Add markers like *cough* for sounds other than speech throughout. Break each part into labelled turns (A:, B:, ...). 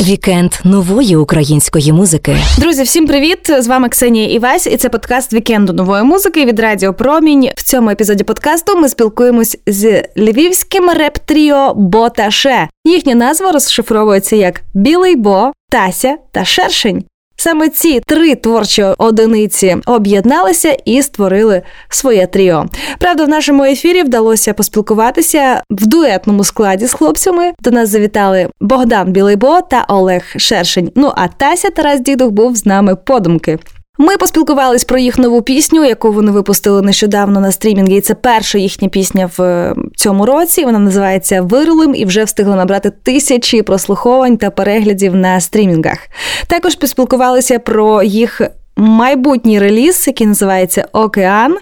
A: Вікенд нової української музики.
B: Друзі, всім привіт! З вами Ксенія Івась, і це подкаст вікенду нової музики від Радіо Промінь. В цьому епізоді подкасту ми спілкуємось з львівським реп-тріо Боташе. Їхня назва розшифровується як Білий Бо, Тася та Шершень. Саме ці три творчі одиниці об'єдналися і створили своє тріо. Правда, в нашому ефірі вдалося поспілкуватися в дуетному складі з хлопцями. До нас завітали Богдан Білий Бо та Олег Шершень. Ну а Тася Тарас Дідух був з нами подумки. Ми поспілкувались про їх нову пісню, яку вони випустили нещодавно на стрімінгі. І Це перша їхня пісня в е, цьому році. Вона називається Вирулим і вже встигла набрати тисячі прослуховань та переглядів на стрімінгах. Також поспілкувалися про їх. Майбутній реліз, який називається Океан,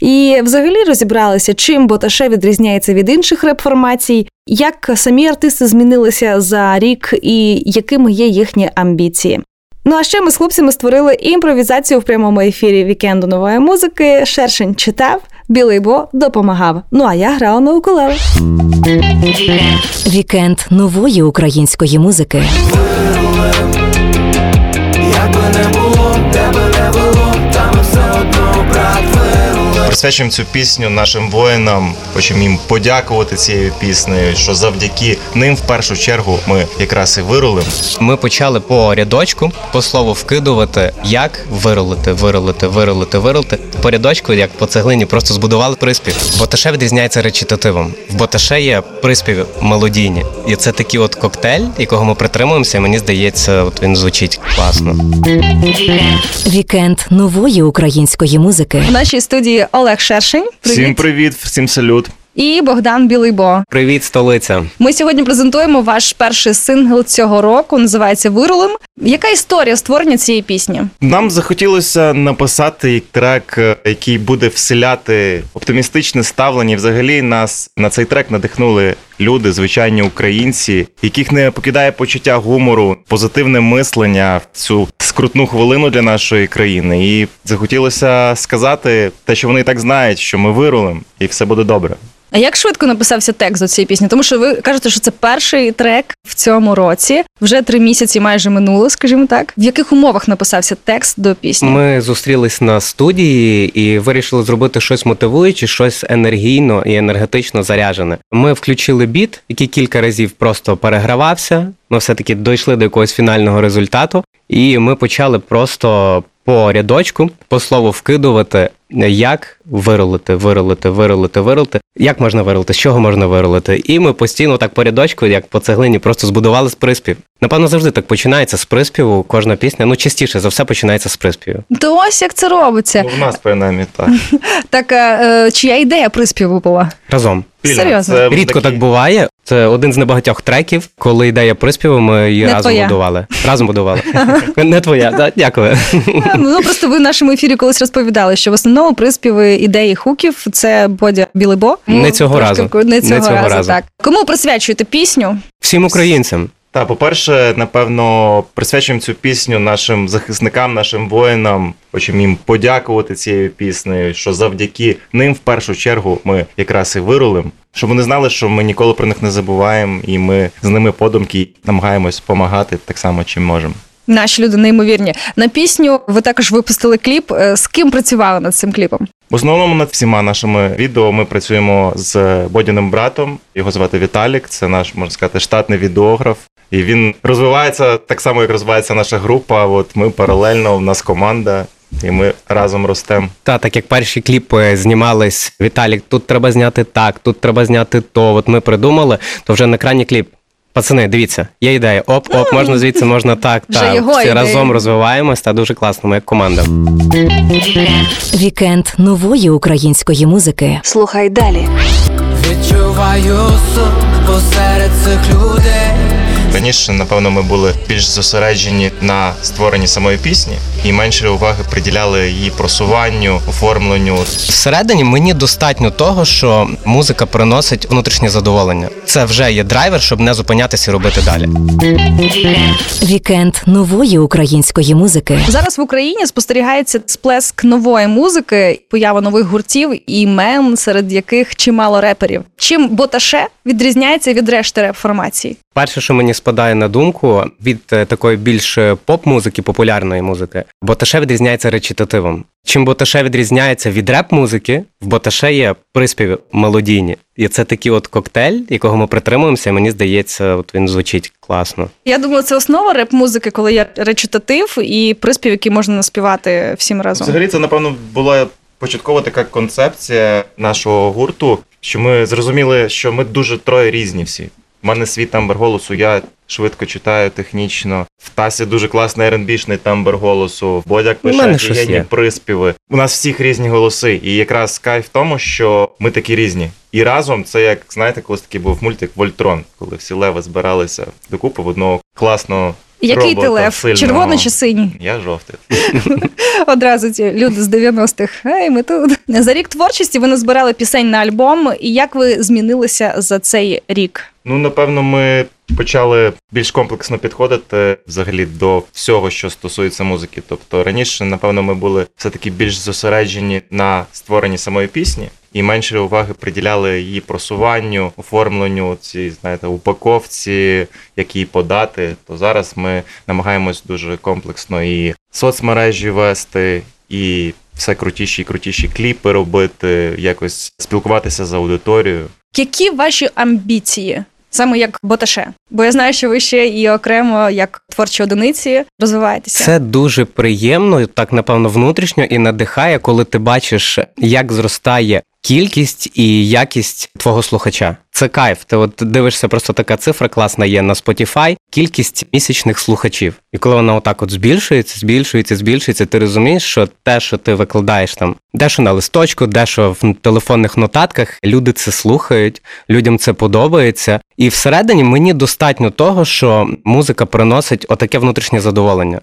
B: і взагалі розібралися, чим Боташе відрізняється від інших реп-формацій, як самі артисти змінилися за рік і якими є їхні амбіції. Ну а ще ми з хлопцями створили імпровізацію в прямому ефірі вікенду нової музики. Шершень читав, білий бо допомагав. Ну а я грала на укулеле.
A: Вікенд нової української музики.
C: Як би не було, де би не було, там все одно брат
D: Присвячуємо цю пісню нашим воїнам. Хочемо їм подякувати цією піснею, що завдяки ним в першу чергу ми якраз і вирулим.
E: Ми почали по рядочку, по слову вкидувати, як виролити, виролити, виролити, виролити. По рядочку, як по цеглині, просто збудували приспів. Боташе відрізняється речитативом. В боташе є приспів мелодійні. І це такий от коктейль, якого ми притримуємося, і мені здається, от він звучить класно.
A: Вікенд нової української музики.
B: В нашій студії Олег Шершень.
D: Всім привіт, всім салют.
B: І Богдан Білийбо.
E: Привіт, столиця!
B: Ми сьогодні презентуємо ваш перший сингл цього року. Називається Вирулим. Яка історія створення цієї пісні?
D: Нам захотілося написати трек, е, який буде вселяти оптимістичне ставлення. Взагалі нас на цей трек надихнули люди, звичайні українці, яких не покидає почуття гумору, позитивне мислення в цю скрутну хвилину для нашої країни. І захотілося сказати те, що вони і так знають, що ми вирулим, і все буде добре.
B: А як швидко написався текст до цієї пісні? Тому що ви кажете, що це перший трек в цьому році. Вже три місяці майже минуло, скажімо так. В яких умовах написався текст до пісні?
E: Ми зустрілись на студії і вирішили зробити щось мотивуюче, щось енергійно і енергетично заряджене. Ми включили біт, який кілька разів просто перегравався. Ми все-таки дійшли до якогось фінального результату, і ми почали просто по рядочку, по слову вкидувати, як виролити, виролити, виролити, виролити. Як можна виролити, з чого можна виролити? І ми постійно так по рядочку, як по цеглині, просто збудували з приспів. Напевно, завжди так починається з приспіву. Кожна пісня, ну частіше за все починається з приспіву.
B: То ось як це робиться.
D: Ну, в нас принаймні так. *laughs*
B: Так е, чия ідея приспіву була?
E: Разом.
D: Спільно.
B: Серйозно?
D: Це
E: Рідко
D: такі-
E: так буває. Це один з небагатьох треків, коли ідея приспіву, ми її
B: Не
E: разом
B: твоя.
E: будували. Разом будували. *laughs* Не твоя, да, дякую.
B: Ну просто ви в нашому ефірі колись розповідали, що в основному приспіви ідеї хуків це Бодя Білибо.
E: Не цього
B: трошки
E: разу.
B: Не цього,
E: Не цього
B: разу,
E: разу.
B: Так кому присвячуєте пісню?
E: Всім українцям.
D: Та, по-перше, напевно, присвячуємо цю пісню нашим захисникам, нашим воїнам. Хочемо їм подякувати цією піснею, що завдяки ним в першу чергу ми якраз і вирулим. Щоб вони знали, що ми ніколи про них не забуваємо, і ми з ними подумки намагаємось допомагати так само, чим можемо.
B: Наші люди неймовірні. На пісню ви також випустили кліп. Е, З ким працювали над цим кліпом?
D: В основному над всіма нашими відео ми працюємо з Бодіним братом. Його звати Віталік. Це наш можна сказати штатний відеограф. І він розвивається так само, як розвивається наша група. От ми паралельно, в нас команда, і ми разом ростемо.
E: Та, так як перші кліпи знімались, Віталік, тут треба зняти так, тут треба зняти то. От ми придумали, то вже на екрані кліп. Пацани, дивіться, є ідея. Оп, оп, можна звідси, можна так.
B: Вже
E: так.
B: його
E: Всі
B: ідея.
E: разом розвиваємось та дуже класно, ми як команда.
A: Вікенд нової української музики.
F: Слухай далі.
C: Відчуваю сум посеред цих людей
D: Раніше, напевно, ми були більш зосереджені на створенні самої пісні і менше уваги приділяли її просуванню, оформленню.
E: Всередині мені достатньо того, що музика приносить внутрішнє задоволення. Це вже є драйвер, щоб не зупинятися і робити далі.
A: Вікенд нової української музики.
B: Зараз в Україні спостерігається сплеск нової музики, поява нових гуртів і імен, серед яких чимало реперів. Чим Боташе відрізняється від решти реп-формацій?
E: Перше, що мені спадає на думку від е, такої більш е, поп-музики, популярної музики, Боташе відрізняється речитативом. Чим Боташе відрізняється від реп-музики, в Боташе є приспіви мелодійні. І це такий от коктейль, якого ми притримуємося, і мені здається, от він звучить класно.
F: Я думаю, це основа реп-музики, коли є речитатив і приспів, який можна наспівати всім разом.
D: Взагалі, це напевно була початкова така концепція нашого гурту, що ми зрозуміли, що ми дуже троє різні всі. У мене свій тамбр голосу, я швидко читаю технічно. В Тасі дуже класний R&B-шний тамбр голосу. Бодяк пише
E: є.
D: приспіви. У нас всіх різні голоси. І якраз кайф в тому, що ми такі різні. І разом це як знаєте, колись такий був мультик Вольтрон, коли всі леви збиралися докупи в одного класного.
F: Який ти лев?
D: сильного.
F: Червоний чи синій?
D: Я жовтий. *laughs*
F: Одразу ці люди з 90-х. Ей, ми тут. За рік творчості ви назбирали пісень на альбом. І як ви змінилися за цей рік?
D: Ну, напевно, ми почали більш комплексно підходити взагалі до всього, що стосується музики. Тобто раніше, напевно, ми були все-таки більш зосереджені на створенні самої пісні. І менше уваги приділяли її просуванню, оформленню, ці знаєте, упаковці, як подати. То зараз ми намагаємось дуже комплексно і соцмережі вести, і все крутіші і крутіші кліпи робити, якось спілкуватися з аудиторією.
F: Які ваші амбіції? Саме як Боташе? Бо я знаю, що ви ще і окремо як творчі одиниці розвиваєтеся.
E: Це дуже приємно, так напевно, внутрішньо і надихає, коли ти бачиш, як зростає кількість і якість твого слухача. Це кайф. Ти от дивишся, просто така цифра класна є на Spotify, кількість місячних слухачів. І коли вона отак от збільшується, збільшується, збільшується, ти розумієш, що те, що ти викладаєш там, дещо на листочку, дещо в телефонних нотатках, люди це слухають, людям це подобається. І всередині мені достатньо того, що музика приносить отаке внутрішнє задоволення.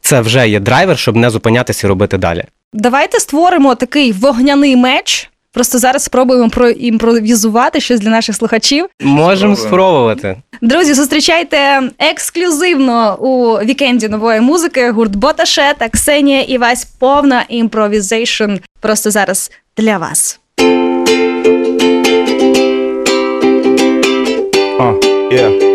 E: Це вже є драйвер, щоб не зупинятися і робити далі.
F: Давайте створимо такий вогняний меч. Просто зараз спробуємо проімпровізувати щось для наших слухачів.
E: Можемо спробувати.
F: Друзі, зустрічайте ексклюзивно у вікенді нової музики гурт Боташе та Ксенія Івась. Повна improvisation просто зараз для вас.
D: А, є.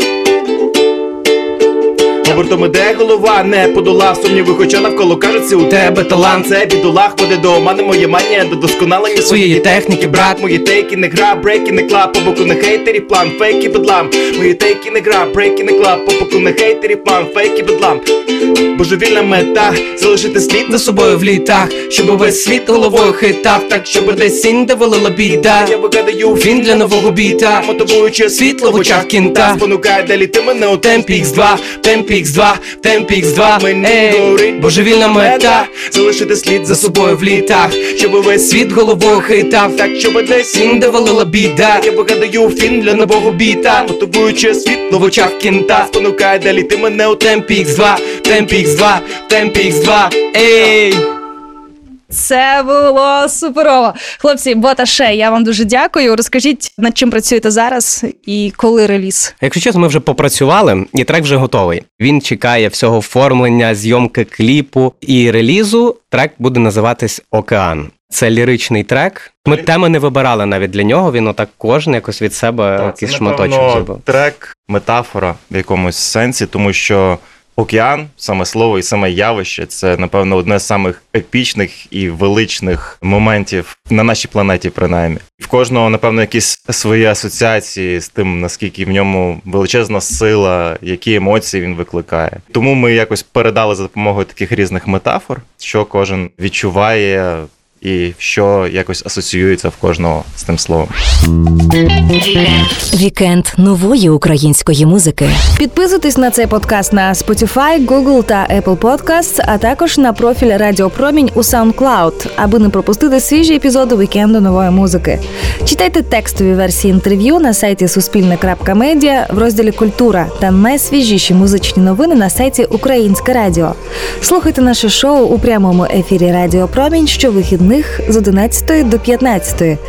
D: Обертом іде голова, не подолав сумніви, хоча навколо кажеться, у тебе талант, це бідолах, буде до омани моє манія, до досконалення своєї техніки, брат, мої тейки не гра, брейки не клап, по боку не хейтерів, план, фейки бедлам, мої тейки не гра, брейки не клап, по боку не хейтерів, план, фейки бедлам. Божевільна мета, залишити слід за собою в літах, щоб увесь світ головою хитав, так щоб десь сінь де валила біда. Я вигадаю він для нового біта, мотивуючи світло в очах кінта, спонукає далі ти мене у темпі X2, темпі X2, темпі X2, мені горить божевільна мета, залишити слід за собою в літах, щоб весь світ головою хитав, так щоб десь сінь де валила біда. Я вигадаю фін для нового біта, мотивуючи світло в очах кінта, спонукає далі ти мене у темпі X2, темпі X2, темпі X2, ей!
F: Це було суперово. Хлопці, Боташе, я вам дуже дякую. Розкажіть, над чим працюєте зараз і коли реліз.
E: Якщо чесно, ми вже попрацювали, і трек вже готовий. Він чекає всього оформлення, зйомки кліпу і релізу. Трек буде називатись Океан. Це ліричний трек. Ми теми не вибирали навіть для нього. Він отак кожен якось від себе якийсь шматочок зробив.
D: Трек, метафора в якомусь сенсі, тому що океан, саме слово і саме явище, це напевно одне з самих епічних і величних моментів на нашій планеті, принаймні. В кожного, напевно, якісь свої асоціації з тим, наскільки в ньому величезна сила, які емоції він викликає. Тому ми якось передали за допомогою таких різних метафор, що кожен відчуває. І що якось асоціюється в кожного з тим словом.
A: Вікенд нової української музики.
B: Підписуйтесь на цей подкаст на Spotify, Google та Apple Podcasts, а також на профіль Радіо Промінь у SoundCloud, аби не пропустити свіжі епізоди вікенду нової музики. Читайте текстові версії інтерв'ю на сайті Суспільне.Медіа в розділі Культура та найсвіжіші музичні новини на сайті Українське Радіо. Слухайте наше шоу у прямому ефірі Радіо Промінь щовихідних вихідних з 11 до 15.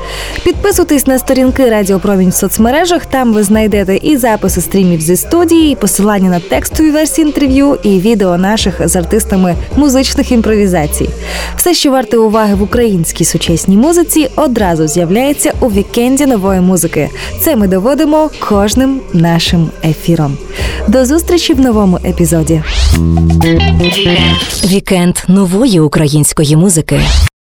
B: Підписуйтесь на сторінки Радіо Промінь в соцмережах. Там ви знайдете і записи стрімів зі студії, і посилання на текстові версії інтерв'ю, і відео наших з артистами музичних імпровізацій. Все, що варте уваги в українській сучасній музиці, одразу з'являється у вікенді нової музики. Це ми доводимо кожним нашим ефіром. До зустрічі в новому епізоді.
A: Вікенд нової української музики.